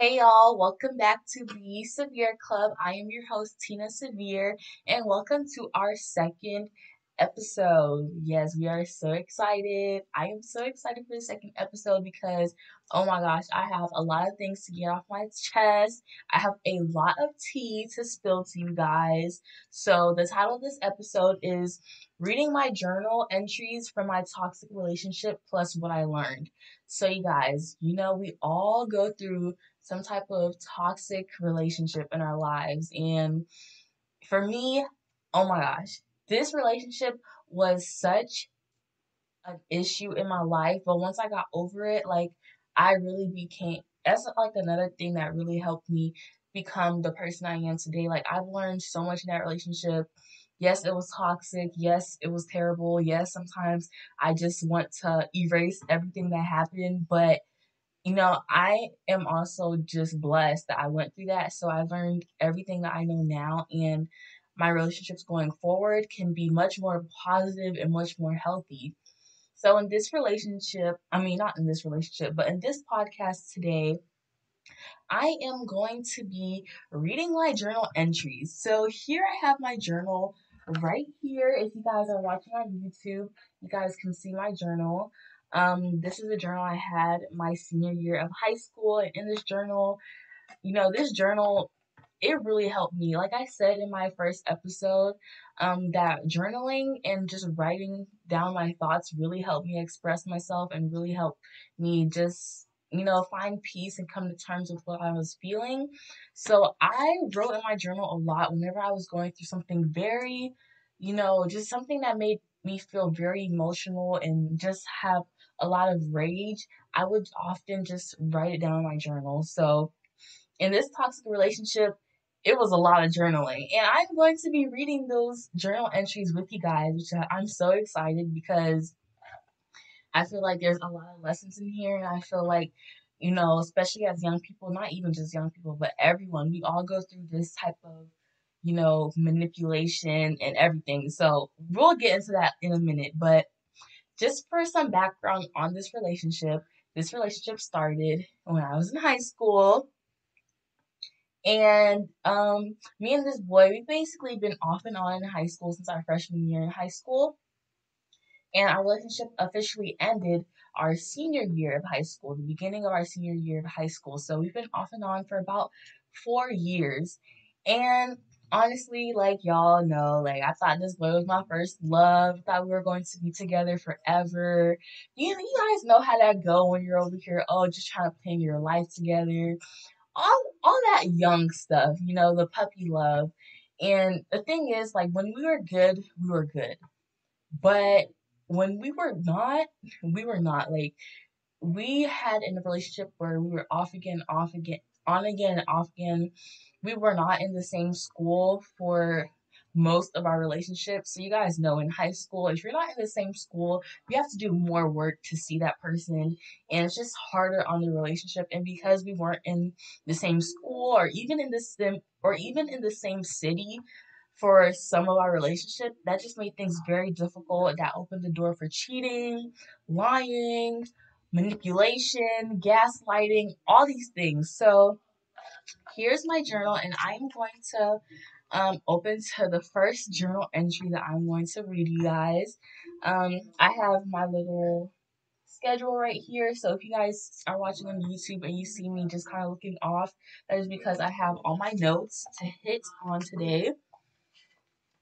Hey y'all, welcome back to the Severe Club. I am your host, Tina Severe, and welcome to our second episode. Yes, we are so excited. I am so excited for the second episode because, oh my gosh, I have a lot of things to get off my chest. I have a lot of tea to spill to you guys. So, the title of this episode is Reading My Journal Entries from My Toxic Relationship Plus What I Learned. So, you guys, you know, we all go through some type of toxic relationship in our lives. And for me, oh my gosh, this relationship was such an issue in my life. But once I got over it, like, I really became, that's like another thing that really helped me become the person I am today. Like, I've learned so much in that relationship. Yes, it was toxic. Yes, it was terrible. Yes, sometimes I just want to erase everything that happened, but you know, I am also just blessed that I went through that. So I learned everything that I know now, and my relationships going forward can be much more positive and much more healthy. So, in this relationship, I mean, not in this relationship, but in this podcast today, I am going to be reading my journal entries. So, here I have my journal right here. If you guys are watching on YouTube, you guys can see my journal. Um, this is a journal I had my senior year of high school, and in this journal, you know, this journal it really helped me. Like I said in my first episode, um, that journaling and just writing down my thoughts really helped me express myself and really helped me just, you know, find peace and come to terms with what I was feeling. So I wrote in my journal a lot whenever I was going through something very, you know, just something that made me feel very emotional and just have a lot of rage, I would often just write it down in my journal. So in this toxic relationship, it was a lot of journaling. And I'm going to be reading those journal entries with you guys, which I'm so excited because I feel like there's a lot of lessons in here. And I feel like, you know, especially as young people, not even just young people, but everyone, we all go through this type of, you know, manipulation and everything. So we'll get into that in a minute. But just for some background on this relationship, this relationship started when I was in high school. And um, me and this boy, we've basically been off and on in high school since our freshman year in high school. And our relationship officially ended our senior year of high school, the beginning of our senior year of high school. So we've been off and on for about four years. And honestly, like y'all know, like I thought this boy was my first love. Thought we were going to be together forever. You you guys know how that go when you're over here, oh, just trying to plan your life together. All all that young stuff, you know, the puppy love. And the thing is, like when we were good, we were good. But when we were not, we were not. Like we had in a relationship where we were off again, off again, on again, off again we were not in the same school for most of our relationships. So you guys know in high school, if you're not in the same school, you have to do more work to see that person and it's just harder on the relationship. And because we weren't in the same school or even in the same or even in the same city for some of our relationship, that just made things very difficult. That opened the door for cheating, lying, manipulation, gaslighting, all these things. So here's my journal, and I'm going to um, open to the first journal entry that I'm going to read you guys. Um, I have my little schedule right here. So if you guys are watching on YouTube and you see me just kind of looking off, that is because I have all my notes to hit on today.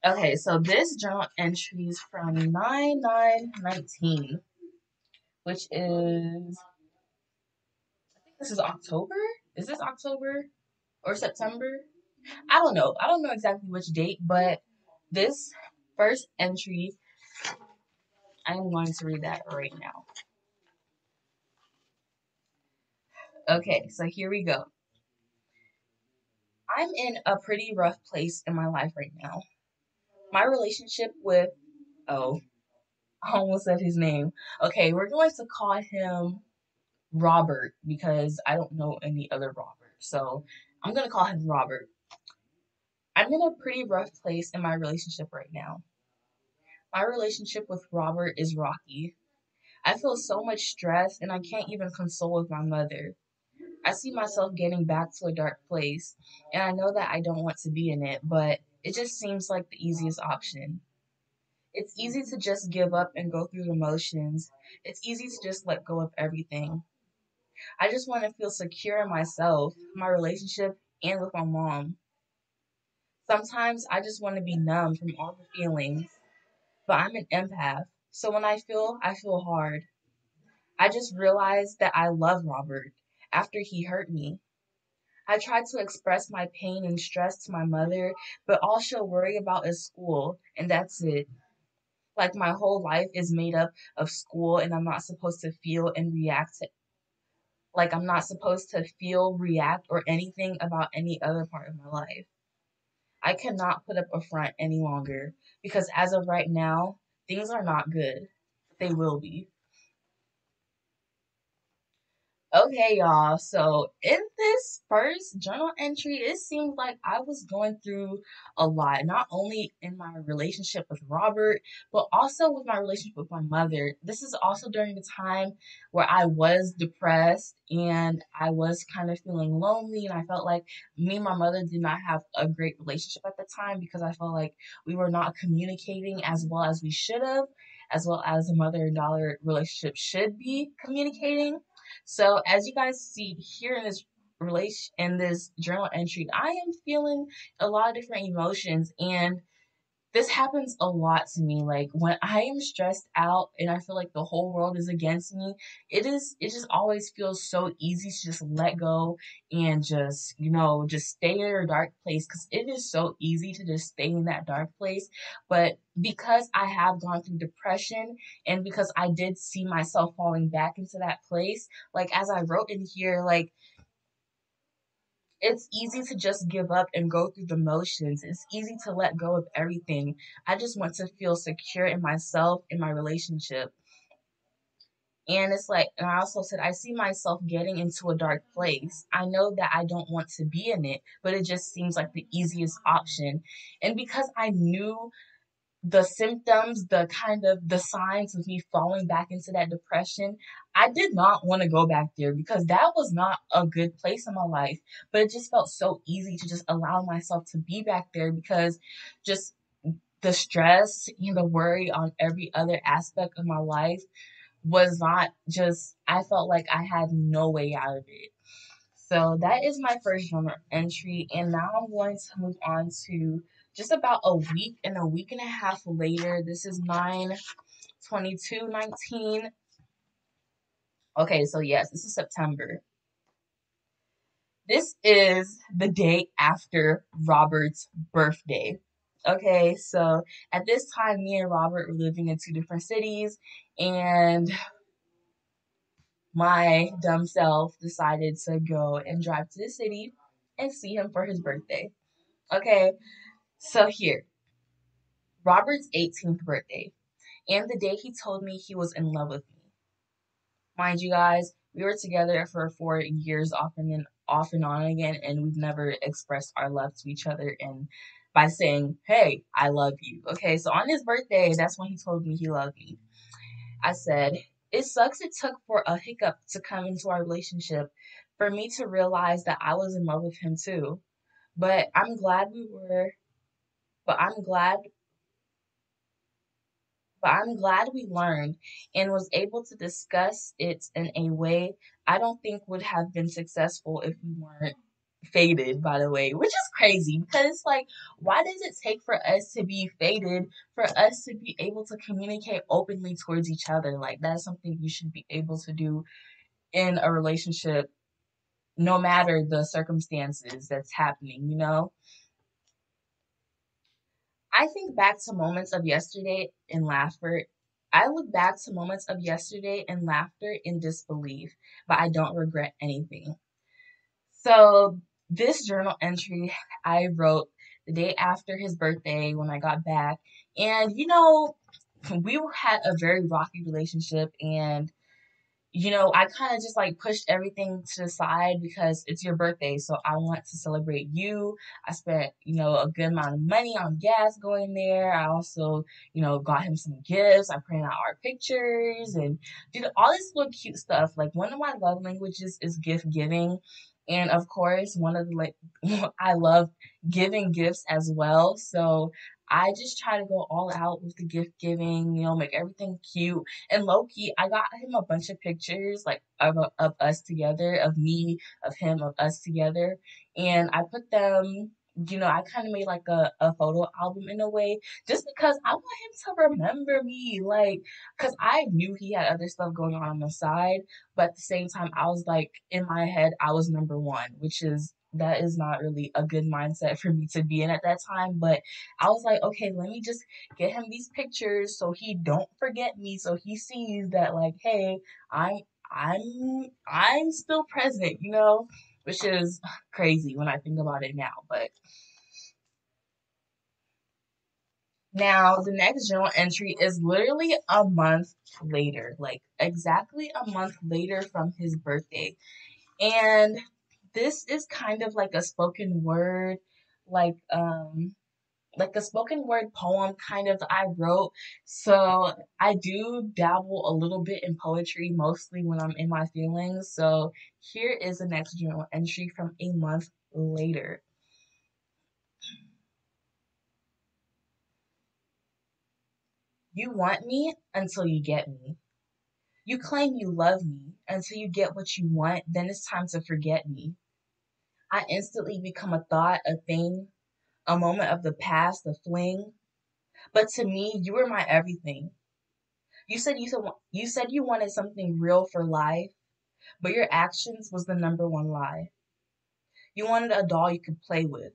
Okay, so this journal entry is from 9 9 19, which is, I think this is October. Is this October? Or September. I don't know. I don't know exactly which date, but this first entry, I'm going to read that right now. Okay, so here we go. I'm in a pretty rough place in my life right now. My relationship with, oh, I almost said his name. Okay, we're going to call him Robert because I don't know any other Robert. So I'm going to call him Robert. I'm in a pretty rough place in my relationship right now. My relationship with Robert is rocky. I feel so much stress and I can't even console with my mother. I see myself getting back to a dark place, and I know that I don't want to be in it, but it just seems like the easiest option. It's easy to just give up and go through the motions. It's easy to just let go of everything. I just want to feel secure in myself, my relationship, and with my mom. Sometimes I just want to be numb from all the feelings, but I'm an empath, so when I feel, I feel hard. I just realized that I love Robert after he hurt me. I tried to express my pain and stress to my mother, but all she'll worry about is school, and that's it. Like my whole life is made up of school, and I'm not supposed to feel and react to, like I'm not supposed to feel, react, or anything about any other part of my life. I cannot put up a front any longer because as of right now, things are not good. They will be. Okay, y'all. So in this first journal entry, it seemed like I was going through a lot, not only in my relationship with Robert, but also with my relationship with my mother. This is also during the time where I was depressed and I was kind of feeling lonely, and I felt like me and my mother did not have a great relationship at the time because I felt like we were not communicating as well as we should have, as well as a mother and daughter relationship should be communicating. So as you guys see here in this relation in this journal entry, I am feeling a lot of different emotions and this happens a lot to me like when i am stressed out and i feel like the whole world is against me it is it just always feels so easy to just let go and just you know just stay in a dark place because it is so easy to just stay in that dark place. But because i have gone through depression and because i did see myself falling back into that place like as i wrote in here like it's easy to just give up and go through the motions. It's easy to let go of everything. I just want to feel secure in myself, in my relationship. And it's like, and I also said, I see myself getting into a dark place. I know that I don't want to be in it, but it just seems like the easiest option. And because I knew the symptoms, the kind of the signs of me falling back into that depression, I did not want to go back there because that was not a good place in my life. But it just felt so easy to just allow myself to be back there because just the stress and the worry on every other aspect of my life was not just, I felt like I had no way out of it. So that is my first journal entry. And now I'm going to move on to just about a week and a week and a half later. This is 9 22 19. Okay, so yes, this is September. This is the day after Robert's birthday. Okay, so at this time, me and Robert were living in two different cities, and my dumb self decided to go and drive to the city and see him for his birthday. Okay, so here, Robert's 18th birthday, and the day he told me he was in love with me. Mind you guys, we were together for four years off and then off and on again, and we've never expressed our love to each other and by saying, Hey, I love you. Okay, so on his birthday, that's when he told me he loved me. I said, It sucks it took for a hiccup to come into our relationship for me to realize that I was in love with him too. But I'm glad we were but I'm glad but I'm glad we learned and was able to discuss it in a way I don't think would have been successful if we weren't faded, by the way, which is crazy because it's like, why does it take for us to be faded for us to be able to communicate openly towards each other? Like, that's something you should be able to do in a relationship, no matter the circumstances that's happening, you know? I think back to moments of yesterday in laughter. I look back to moments of yesterday in laughter in disbelief, but I don't regret anything. So, this journal entry I wrote the day after his birthday when I got back. And, you know, we had a very rocky relationship and you know, I kind of just like pushed everything to the side because it's your birthday. So I want to celebrate you. I spent, you know, a good amount of money on gas going there. I also, you know, got him some gifts. I printed out our pictures and did all this little cute stuff. Like one of my love languages is gift giving. And of course, one of the like, I love giving gifts as well. So I just try to go all out with the gift giving, you know, make everything cute. And lowkey, I got him a bunch of pictures like of of us together, of me, of him, of us together, and I put them. You know, I kind of made like a, a photo album in a way, just because I want him to remember me. Like, because I knew he had other stuff going on on the side, but at the same time, I was like, in my head, I was number one, which is that is not really a good mindset for me to be in at that time but i was like okay let me just get him these pictures so he don't forget me so he sees that like hey i'm i'm i'm still present you know which is crazy when i think about it now but now the next journal entry is literally a month later like exactly a month later from his birthday and this is kind of like a spoken word, like um like a spoken word poem kind of I wrote. So I do dabble a little bit in poetry, mostly when I'm in my feelings. So here is the next journal entry from a month later. You want me until you get me. You claim you love me until you get what you want, then it's time to forget me. I instantly become a thought, a thing, a moment of the past, a fling. But to me, you were my everything. You said you you said you wanted something real for life, but your actions was the number one lie. You wanted a doll you could play with,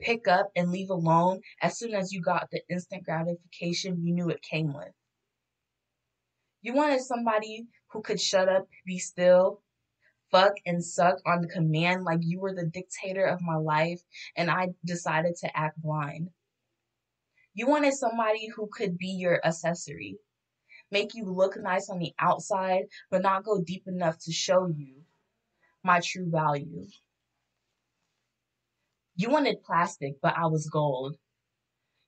pick up and leave alone as soon as you got the instant gratification you knew it came with. You wanted somebody who could shut up, be still, fuck and suck on the command like you were the dictator of my life and I decided to act blind. You wanted somebody who could be your accessory, make you look nice on the outside, but not go deep enough to show you my true value. You wanted plastic, but I was gold.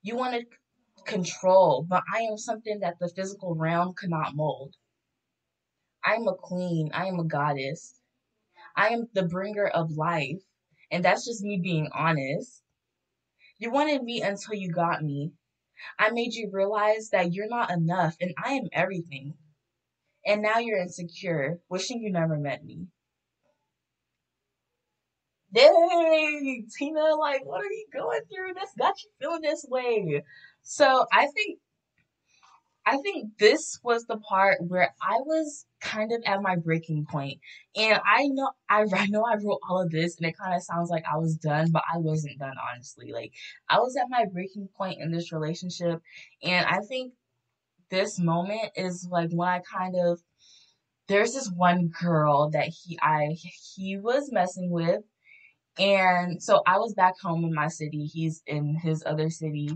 You wanted control, but I am something that the physical realm could not mold. I am a queen, I am a goddess. I am the bringer of life. And that's just me being honest. You wanted me until you got me. I made you realize that you're not enough and I am everything. And now you're insecure, wishing you never met me. Dang, Tina, like, what are you going through? This got you feeling this way. So I think I think this was the part where I was kind of at my breaking point. And I know I, I know I wrote all of this and it kind of sounds like I was done, but I wasn't done honestly. Like I was at my breaking point in this relationship and I think this moment is like when I kind of there's this one girl that he I he was messing with and so I was back home in my city, he's in his other city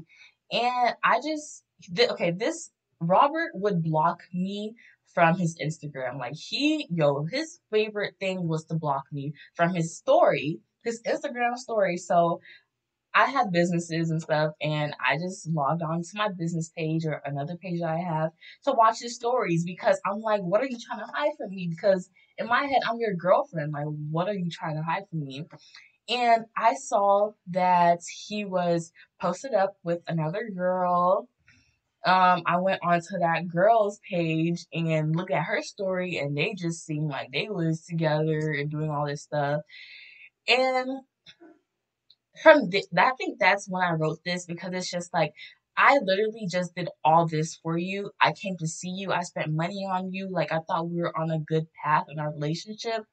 and I just okay, this Robert would block me from his Instagram. Like he, yo, his favorite thing was to block me from his story, his Instagram story. So I have businesses and stuff, and I just logged on to my business page or another page I have to watch his stories because I'm like, what are you trying to hide from me? Because in my head, I'm your girlfriend. Like, what are you trying to hide from me? And I saw that he was posted up with another girl um, I went onto that girl's page and look at her story, and they just seemed like they was together and doing all this stuff. And from th- I think that's when I wrote this because it's just like I literally just did all this for you. I came to see you. I spent money on you. Like I thought we were on a good path in our relationship,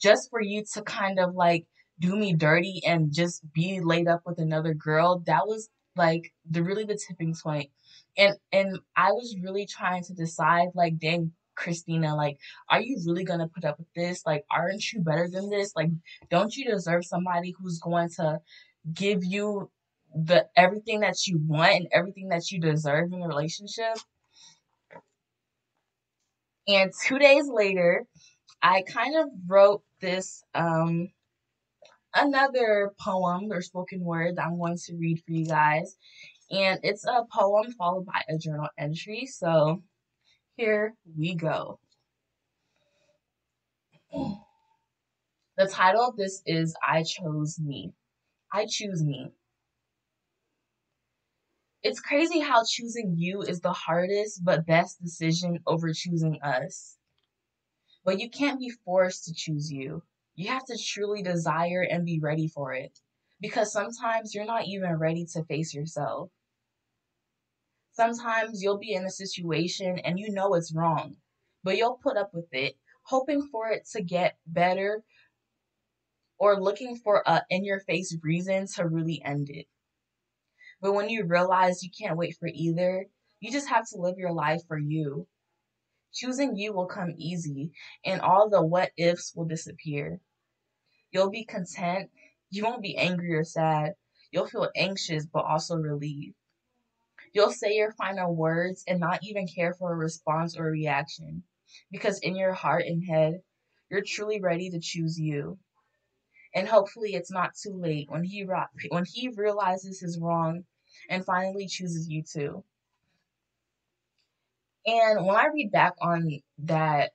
just for you to kind of like do me dirty and just be laid up with another girl. That was like the really the tipping point and and i was really trying to decide like dang christina like are you really gonna put up with this? Like aren't you better than this? Like don't you deserve somebody who's going to give you the everything that you want and everything that you deserve in a relationship? And two days later, I kind of wrote this um another poem or spoken word that I'm going to read for you guys. And it's a poem followed by a journal entry. So here we go. The title of this is I Chose Me. I Choose Me. It's crazy how choosing you is the hardest but best decision over choosing us. But you can't be forced to choose you. You have to truly desire and be ready for it. Because sometimes you're not even ready to face yourself. Sometimes you'll be in a situation and you know it's wrong, but you'll put up with it, hoping for it to get better or looking for a in your face reason to really end it. But when you realize you can't wait for either, you just have to live your life for you. Choosing you will come easy, and all the what ifs will disappear. You'll be content. You won't be angry or sad. You'll feel anxious, but also relieved. You'll say your final words and not even care for a response or reaction, because in your heart and head, you're truly ready to choose you and hopefully it's not too late when he when he realizes his wrong and finally chooses you too. And when I read back on that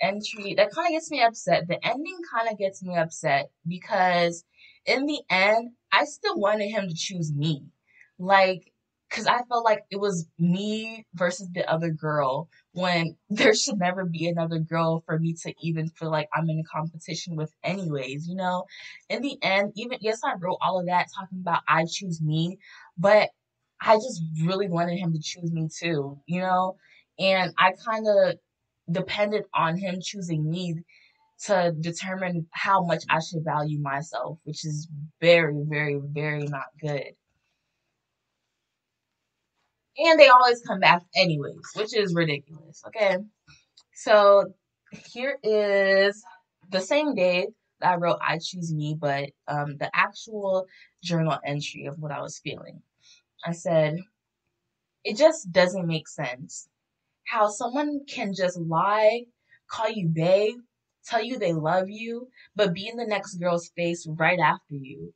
entry, that kind of gets me upset. The ending kind of gets me upset because in the end, I still wanted him to choose me. Like because I felt like it was me versus the other girl when there should never be another girl for me to even feel like I'm in a competition with, anyways, you know? In the end, even, yes, I wrote all of that talking about I choose me, but I just really wanted him to choose me too, you know? And I kind of depended on him choosing me to determine how much I should value myself, which is very, very, very not good and they always come back anyways, which is ridiculous. Okay, so here is the same day that I wrote "I Choose Me," but um, the actual journal entry of what I was feeling. I said, "It just doesn't make sense how someone can just lie, call you babe." Tell you they love you, but be in the next girl's face right after you.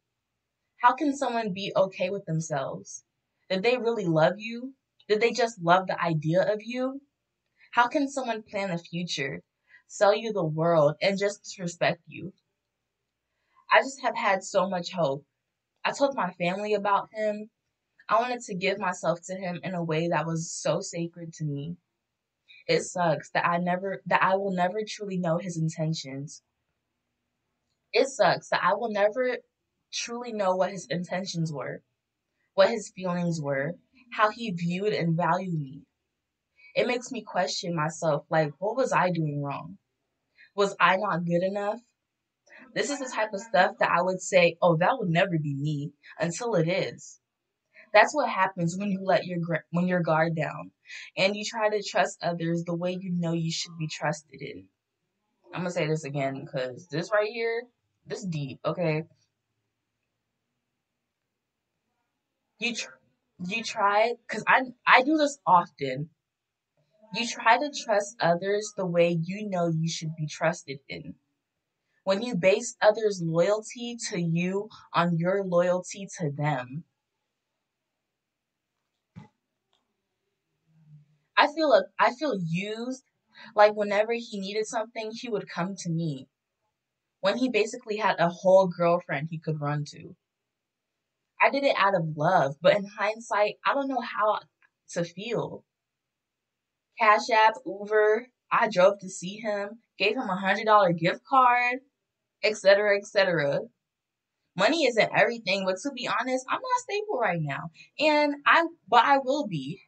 How can someone be okay with themselves? Did they really love you? Did they just love the idea of you? How can someone plan a future, sell you the world, and just disrespect you? I just have had so much hope. I told my family about him. I wanted to give myself to him in a way that was so sacred to me. It sucks that I never that I will never truly know his intentions. It sucks that I will never truly know what his intentions were, what his feelings were, how he viewed and valued me. It makes me question myself like, what was I doing wrong? Was I not good enough? This is the type of stuff that I would say, oh, that would never be me until it is. That's what happens when you let your when your guard down and you try to trust others the way you know you should be trusted in. I'm gonna say this again because this right here, this deep, okay? You tr- you try because I I do this often. You try to trust others the way you know you should be trusted in. When you base others' loyalty to you on your loyalty to them. I feel a, I feel used like whenever he needed something, he would come to me. When he basically had a whole girlfriend he could run to. I did it out of love, but in hindsight, I don't know how to feel. Cash App, Uber, I drove to see him, gave him a hundred dollar gift card, etc., etc. Money isn't everything, but to be honest, I'm not stable right now, and I but I will be.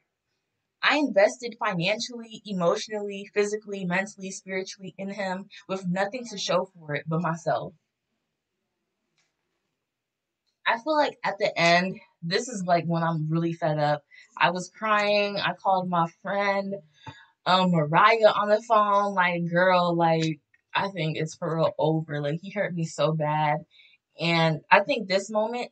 I invested financially, emotionally, physically, mentally, spiritually in him with nothing to show for it but myself. I feel like at the end, this is like when I'm really fed up. I was crying. I called my friend, um, Mariah on the phone. Like, girl, like, I think it's for real over. Like, he hurt me so bad. And I think this moment,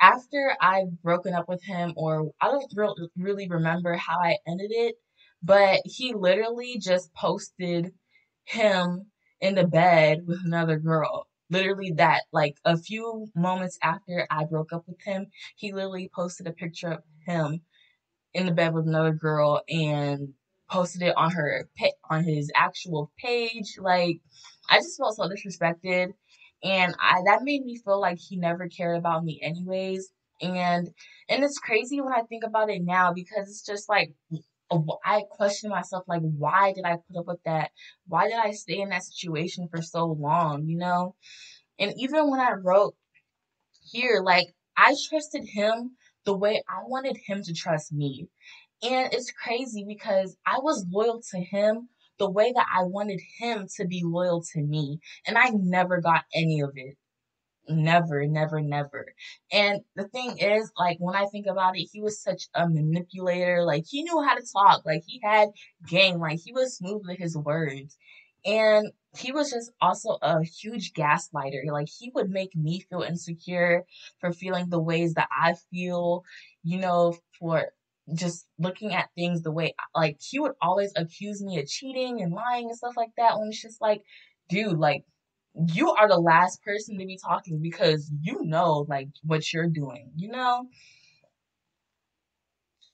after I've broken up with him, or I don't re- really remember how I ended it, but he literally just posted him in the bed with another girl. Literally, that like a few moments after I broke up with him, he literally posted a picture of him in the bed with another girl and posted it on her on his actual page. Like, I just felt so disrespected, and I that made me feel like he never cared about me, anyways. And and it's crazy when I think about it now because it's just like I question myself like why did I put up with that? Why did I stay in that situation for so long, you know? And even when I wrote here like I trusted him the way I wanted him to trust me. And it's crazy because I was loyal to him the way that I wanted him to be loyal to me. And I never got any of it. Never, never, never. And the thing is, like, when I think about it, he was such a manipulator. Like, he knew how to talk. Like, he had game. Like, he was smooth with his words. And he was just also a huge gaslighter. Like, he would make me feel insecure for feeling the ways that I feel, you know, for just looking at things the way, like, he would always accuse me of cheating and lying and stuff like that. When it's just like, dude, like, you are the last person to be talking because you know like what you're doing, you know?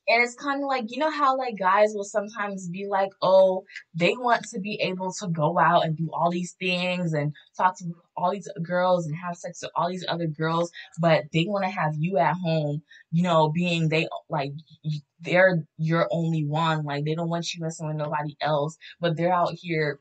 And it's kind of like, you know how like guys will sometimes be like, oh, they want to be able to go out and do all these things and talk to all these girls and have sex with all these other girls, but they want to have you at home, you know, being they like they're your only one. Like they don't want you messing with nobody else, but they're out here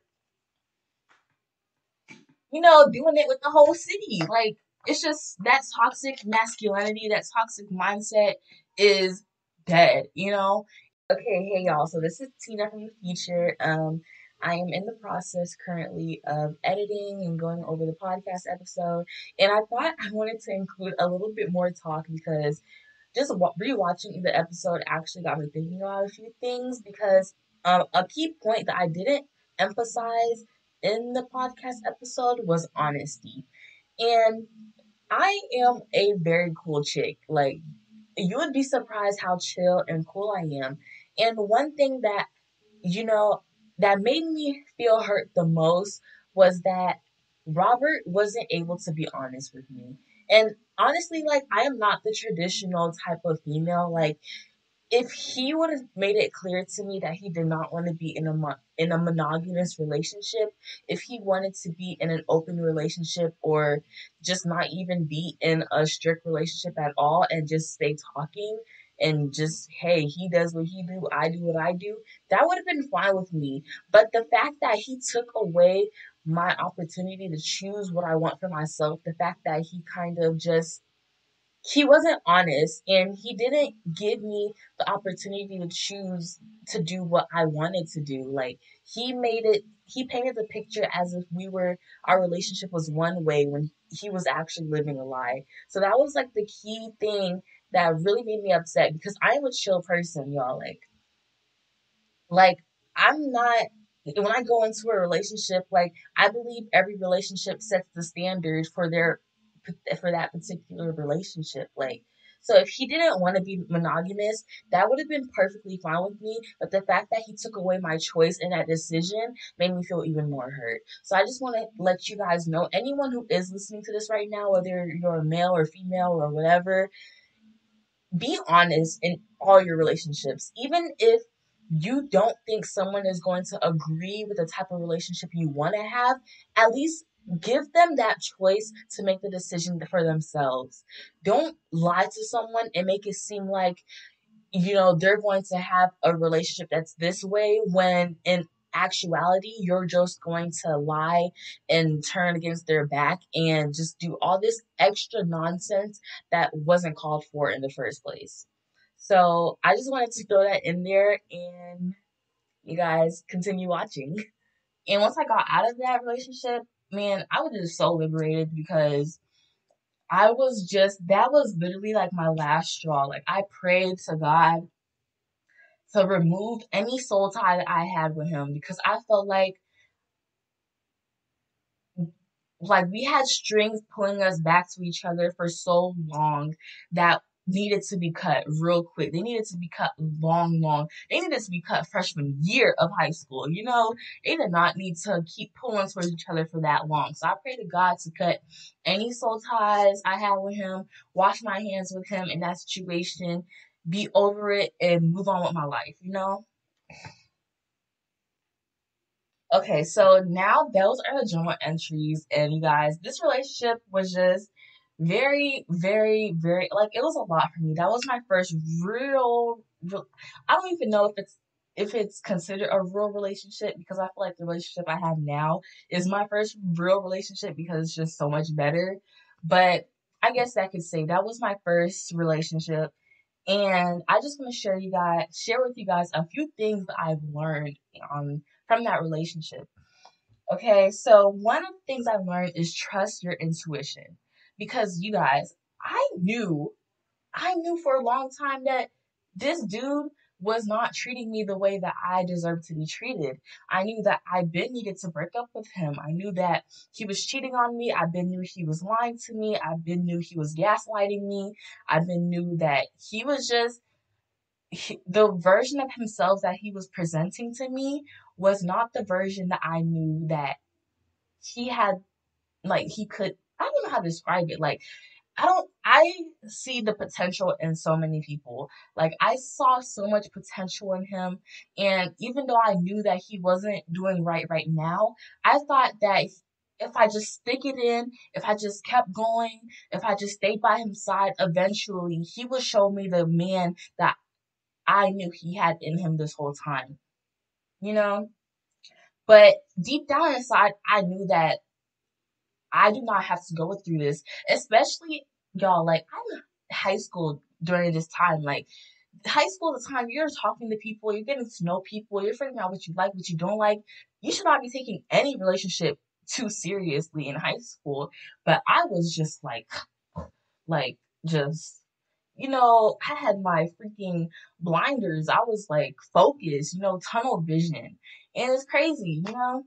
you know, doing it with the whole city. Like, it's just that toxic masculinity, that toxic mindset is dead, you know? Okay, hey y'all. So this is Tina from the future. Um, I am in the process currently of editing and going over the podcast episode, and I thought I wanted to include a little bit more talk because just rewatching the episode actually got me thinking about a few things because um, a key point that I didn't emphasize in the podcast episode was honesty. And I am a very cool chick. Like, you would be surprised how chill and cool I am. And one thing that, you know, that made me feel hurt the most was that Robert wasn't able to be honest with me. And honestly, like, I am not the traditional type of female. Like, if he would have made it clear to me that he did not want to be in a mo- in a monogamous relationship, if he wanted to be in an open relationship or just not even be in a strict relationship at all and just stay talking and just hey, he does what he do, I do what I do, that would have been fine with me. But the fact that he took away my opportunity to choose what I want for myself, the fact that he kind of just he wasn't honest and he didn't give me the opportunity to choose to do what I wanted to do. Like he made it he painted the picture as if we were our relationship was one way when he was actually living a lie. So that was like the key thing that really made me upset because I am a chill person, y'all. Like like I'm not when I go into a relationship, like I believe every relationship sets the standard for their for that particular relationship. Like, so if he didn't want to be monogamous, that would have been perfectly fine with me. But the fact that he took away my choice in that decision made me feel even more hurt. So I just want to let you guys know, anyone who is listening to this right now, whether you're a male or female or whatever, be honest in all your relationships. Even if you don't think someone is going to agree with the type of relationship you want to have, at least give them that choice to make the decision for themselves. Don't lie to someone and make it seem like, you know, they're going to have a relationship that's this way when in actuality you're just going to lie and turn against their back and just do all this extra nonsense that wasn't called for in the first place. So I just wanted to throw that in there and you guys continue watching. And once I got out of that relationship, man, I was just so liberated because I was just, that was literally like my last straw. Like, I prayed to God to remove any soul tie that I had with him because I felt like, like we had strings pulling us back to each other for so long that needed to be cut real quick. They needed to be cut long, long. They needed to be cut freshman year of high school. You know, they did not need to keep pulling towards each other for that long. So I pray to God to cut any soul ties I have with him, wash my hands with him in that situation, be over it, and move on with my life, you know? Okay, so now those are the journal entries, and you guys, this relationship was just very, very, very like it was a lot for me. That was my first real, real I don't even know if it's if it's considered a real relationship because I feel like the relationship I have now is my first real relationship because it's just so much better. But I guess I could say that was my first relationship. And I just want to share you guys share with you guys a few things that I've learned um from that relationship. Okay, so one of the things I've learned is trust your intuition. Because you guys, I knew, I knew for a long time that this dude was not treating me the way that I deserved to be treated. I knew that I'd been needed to break up with him. I knew that he was cheating on me. I been knew he was lying to me. I been knew he was gaslighting me. I been knew that he was just he, the version of himself that he was presenting to me was not the version that I knew that he had like he could I don't know how to describe it. Like I don't I see the potential in so many people. Like I saw so much potential in him and even though I knew that he wasn't doing right right now, I thought that if I just stick it in, if I just kept going, if I just stayed by his side, eventually he would show me the man that I knew he had in him this whole time. You know? But deep down inside, I knew that I do not have to go through this, especially y'all. Like I'm high school during this time. Like high school, the time you're talking to people, you're getting to know people, you're figuring out what you like, what you don't like. You should not be taking any relationship too seriously in high school. But I was just like, like just you know, I had my freaking blinders. I was like focused, you know, tunnel vision. And it's crazy, you know?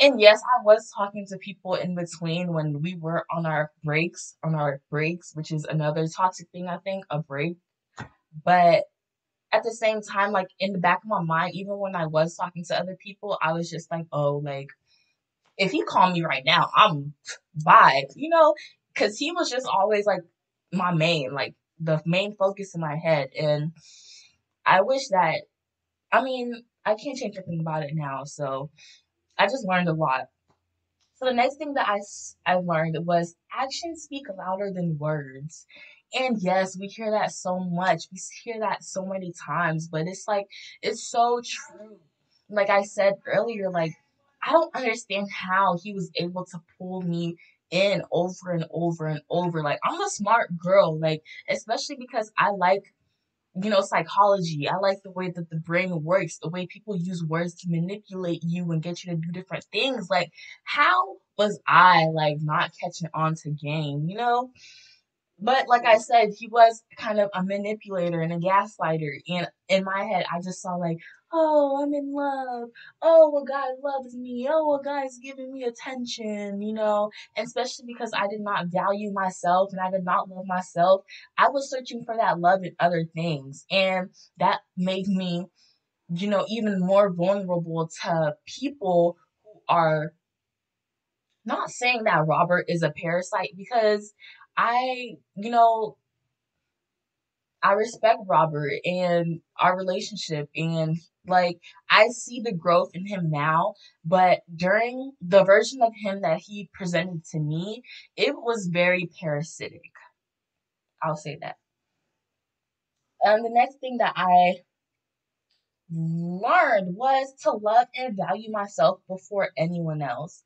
And yes, I was talking to people in between when we were on our breaks, on our breaks, which is another toxic thing, I think, a break. But at the same time, like in the back of my mind, even when I was talking to other people, I was just like, oh, like, if he called me right now, I'm bye, you know? Cause he was just always like my main, like the main focus in my head. And I wish that, I mean, I can't change anything about it now. So I just learned a lot. So the next thing that I, I learned was actions speak louder than words. And yes, we hear that so much. We hear that so many times, but it's like, it's so true. Like I said earlier, like, I don't understand how he was able to pull me in over and over and over. Like, I'm a smart girl, like, especially because I like you know, psychology. I like the way that the brain works, the way people use words to manipulate you and get you to do different things. Like, how was I like not catching on to game, you know? But like I said, he was kind of a manipulator and a gaslighter. And in my head, I just saw like, oh, I'm in love. Oh, a guy loves me. Oh, a guy's giving me attention, you know, and especially because I did not value myself and I did not love myself. I was searching for that love in other things. And that made me, you know, even more vulnerable to people who are not saying that Robert is a parasite because I, you know, I respect Robert and our relationship and like I see the growth in him now, but during the version of him that he presented to me, it was very parasitic. I'll say that. And the next thing that I learned was to love and value myself before anyone else.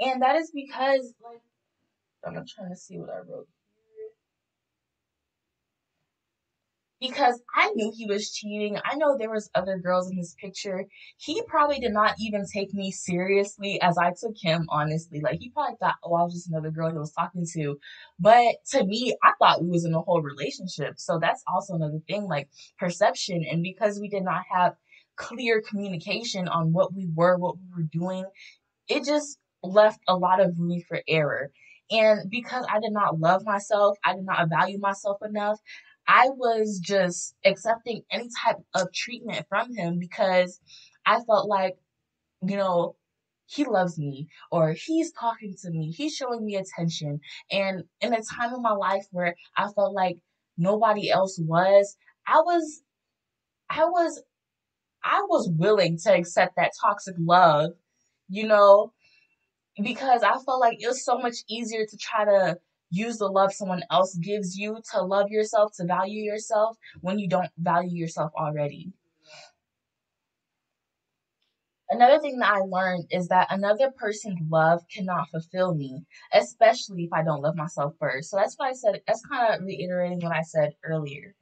And that is because like I'm trying to see what I wrote because I knew he was cheating. I know there was other girls in his picture. He probably did not even take me seriously as I took him, honestly. Like he probably thought, oh, I was just another girl he was talking to. But to me, I thought we was in a whole relationship. So that's also another thing, like perception. And because we did not have clear communication on what we were, what we were doing, it just left a lot of room for error. And because I did not love myself, I did not value myself enough, I was just accepting any type of treatment from him because I felt like, you know, he loves me or he's talking to me, he's showing me attention. And in a time in my life where I felt like nobody else was, I was I was I was willing to accept that toxic love, you know, because I felt like it was so much easier to try to use the love someone else gives you to love yourself, to value yourself when you don't value yourself already. Another thing that I learned is that another person's love cannot fulfill me, especially if I don't love myself first. So that's why I said, that's kind of reiterating what I said earlier.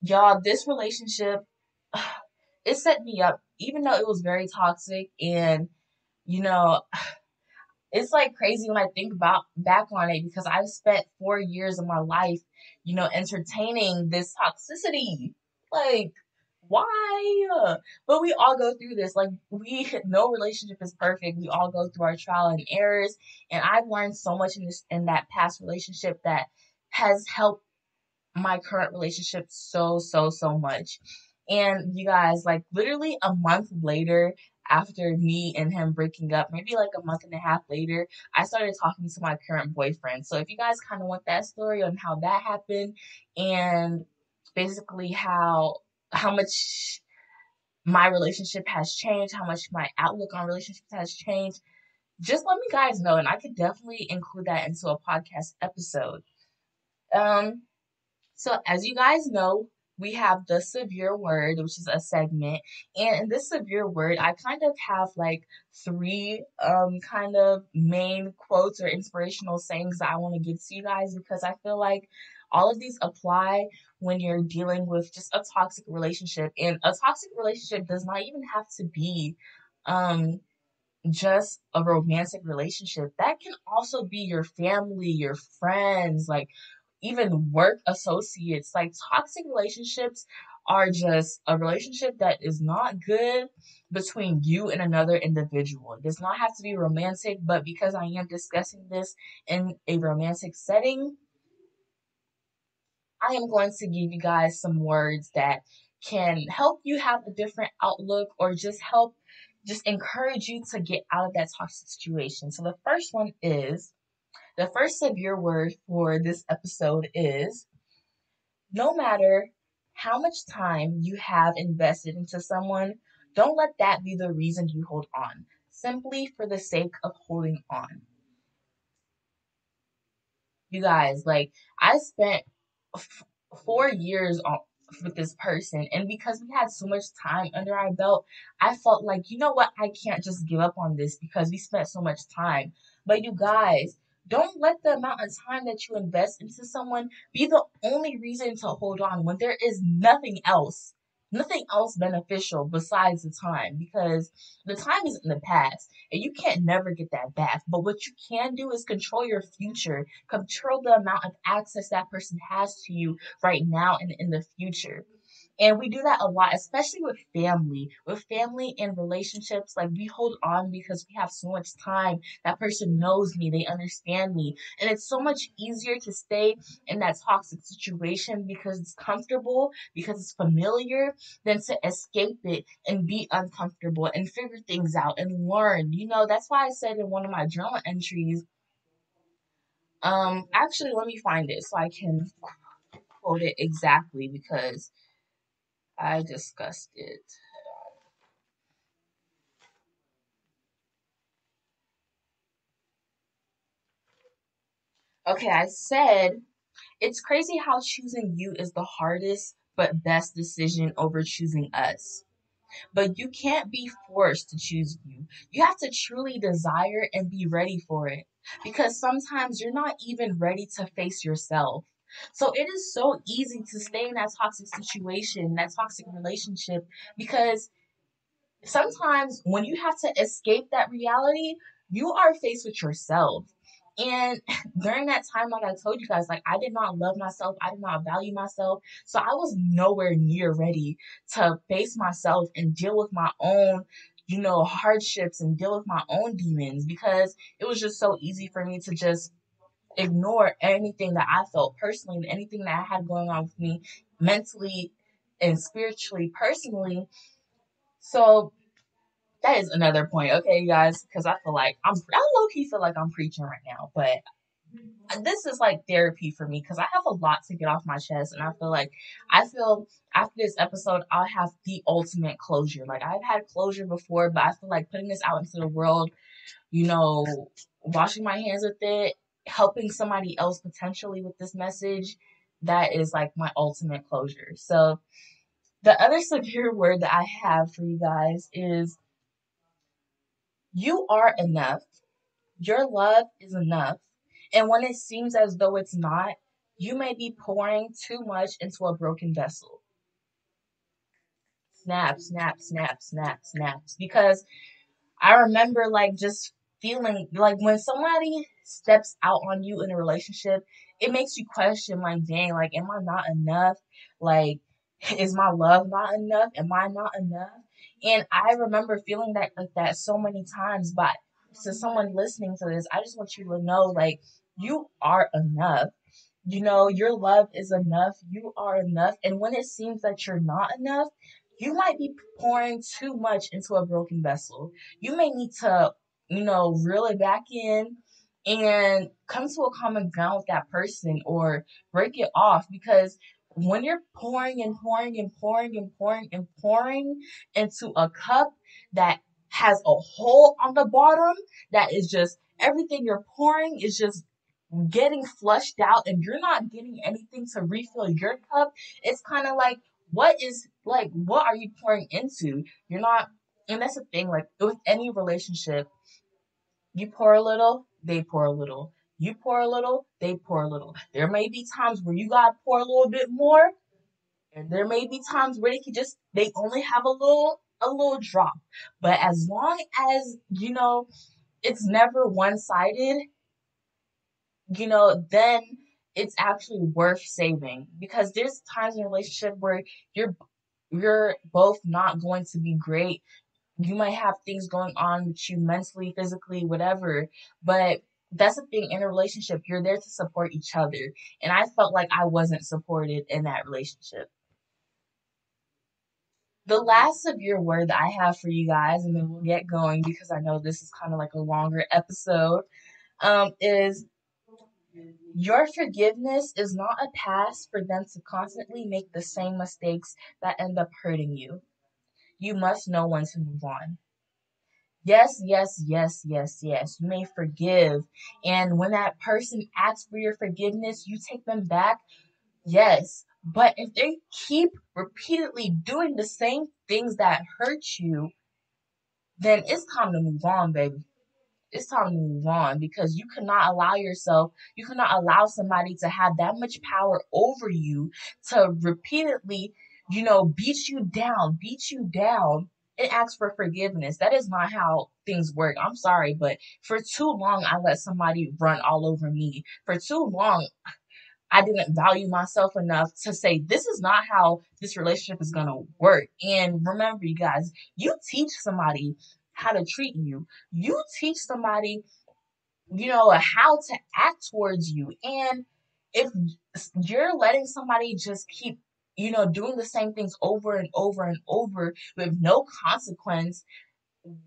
Y'all, this relationship, it set me up, even though it was very toxic and, you know, it's like crazy when I think about back on it because I've spent four years of my life, you know, entertaining this toxicity. Like, why? But we all go through this. Like, we, no relationship is perfect. We all go through our trial and errors. And I've learned so much in this, in that past relationship that has helped my current relationship so, so, so much. And you guys, like, literally a month later, after me and him breaking up, maybe like a month and a half later, I started talking to my current boyfriend. So if you guys kind of want that story on how that happened and basically how how much my relationship has changed, how much my outlook on relationships has changed, just let me guys know and I could definitely include that into a podcast episode. Um so as you guys know, we have the severe word, which is a segment. And in this severe word, I kind of have like three um kind of main quotes or inspirational sayings that I want to give to you guys because I feel like all of these apply when you're dealing with just a toxic relationship. And a toxic relationship does not even have to be um just a romantic relationship. That can also be your family, your friends, like even work associates. Like toxic relationships are just a relationship that is not good between you and another individual. It does not have to be romantic, but because I am discussing this in a romantic setting, I am going to give you guys some words that can help you have a different outlook or just help just encourage you to get out of that toxic situation. So the first one is the first severe word for this episode is no matter how much time you have invested into someone, don't let that be the reason you hold on, simply for the sake of holding on. You guys, like, I spent f- four years on, with this person, and because we had so much time under our belt, I felt like, you know what, I can't just give up on this because we spent so much time. But you guys, don't let the amount of time that you invest into someone be the only reason to hold on when there is nothing else, nothing else beneficial besides the time because the time is in the past and you can't never get that back. But what you can do is control your future, control the amount of access that person has to you right now and in the future. And we do that a lot, especially with family. With family and relationships, like we hold on because we have so much time. That person knows me, they understand me. And it's so much easier to stay in that toxic situation because it's comfortable, because it's familiar, than to escape it and be uncomfortable and figure things out and learn. You know, that's why I said in one of my journal entries, um, actually, let me find it so I can quote it exactly because I discussed it. Okay, I said it's crazy how choosing you is the hardest but best decision over choosing us. But you can't be forced to choose you. You have to truly desire and be ready for it. Because sometimes you're not even ready to face yourself. So it is so easy to stay in that toxic situation, that toxic relationship, because sometimes when you have to escape that reality, you are faced with yourself. And during that time, like I told you guys, like I did not love myself, I did not value myself. So I was nowhere near ready to face myself and deal with my own, you know, hardships and deal with my own demons because it was just so easy for me to just ignore anything that I felt personally, anything that I had going on with me mentally and spiritually, personally. So that is another point, okay, guys? Because I feel like I'm, I lowkey feel like I'm preaching right now, but this is like therapy for me because I have a lot to get off my chest, and I feel like I feel after this episode I'll have the ultimate closure. Like I've had closure before, but I feel like putting this out into the world, you know, washing my hands with it, helping somebody else potentially with this message, that is like my ultimate closure. So the other severe word that I have for you guys is you are enough. Your love is enough. And when it seems as though it's not, you may be pouring too much into a broken vessel. Snap, snap, snap, snap, snaps. Because I remember like just feeling like when somebody steps out on you in a relationship, it makes you question like, dang, like, am I not enough? Like, is my love not enough? Am I not enough? And I remember feeling that like that so many times. But to someone listening to this, I just want you to know like you are enough. You know, your love is enough. You are enough. And when it seems that you're not enough, you might be pouring too much into a broken vessel. You may need to, you know, reel it back in and come to a common ground with that person or break it off because when you're pouring and pouring and pouring and pouring and pouring into a cup that has a hole on the bottom that is just everything you're pouring is just getting flushed out and you're not getting anything to refill your cup, it's kind of like, what is, like, what are you pouring into? You're not, and that's the thing, like, with any relationship, you pour a little, they pour a little. You pour a little, they pour a little. There may be times where you gotta pour a little bit more, and there may be times where they can just, they only have a little, a little drop. But as long as, you know, it's never one sided, you know, then it's actually worth saving because there's times in a relationship where you're you're both not going to be great. You might have things going on with you mentally, physically, whatever, but that's the thing in a relationship, you're there to support each other. And I felt like I wasn't supported in that relationship. The last severe word that I have for you guys, and then we'll get going because I know this is kind of like a longer episode, um, is your forgiveness is not a pass for them to constantly make the same mistakes that end up hurting you. You must know when to move on. Yes, yes, yes, yes, yes. You may forgive. And when that person asks for your forgiveness, you take them back. Yes. But if they keep repeatedly doing the same things that hurt you, then it's time to move on, baby it's time to move on because you cannot allow yourself, you cannot allow somebody to have that much power over you to repeatedly, you know, beat you down, beat you down and ask for forgiveness. That is not how things work. I'm sorry, but for too long, I let somebody run all over me. For too long, I didn't value myself enough to say, this is not how this relationship is going to work. And remember, you guys, you teach somebody how to treat you. You teach somebody, you know, how to act towards you. And if you're letting somebody just keep, you know, doing the same things over and over and over with no consequence,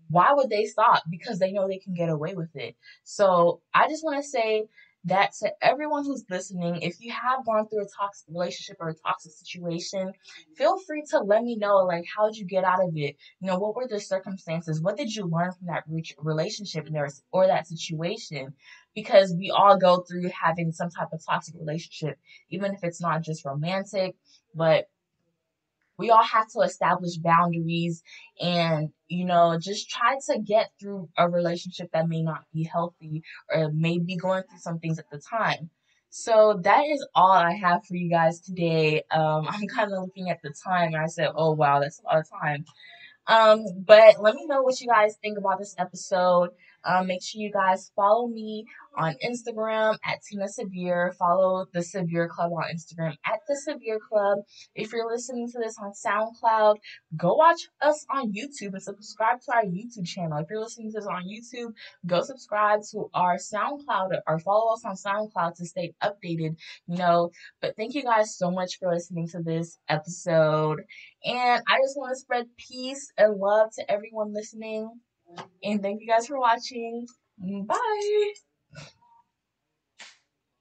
why would they stop? Because they know they can get away with it. So I just want to say that to everyone who's listening, if you have gone through a toxic relationship or a toxic situation, feel free to let me know, like, how did you get out of it? You know, what were the circumstances? What did you learn from that relationship or that situation? Because we all go through having some type of toxic relationship, even if it's not just romantic, but we all have to establish boundaries and you know just try to get through a relationship that may not be healthy or may be going through some things at the time. So that is all i have for you guys today. Um, i'm kind of looking at the time and i said oh wow that's a lot of time. Um, but let me know what you guys think about this episode Um, make sure you guys follow me on Instagram at Tina Severe. Follow the Severe Club on Instagram at the Severe Club. If you're listening to this on SoundCloud, go watch us on YouTube and subscribe to our YouTube channel. If you're listening to this on YouTube, go subscribe to our SoundCloud or follow us on SoundCloud to stay updated. You know, but thank you guys so much for listening to this episode. And I just want to spread peace and love to everyone listening. And thank you guys for watching. Bye.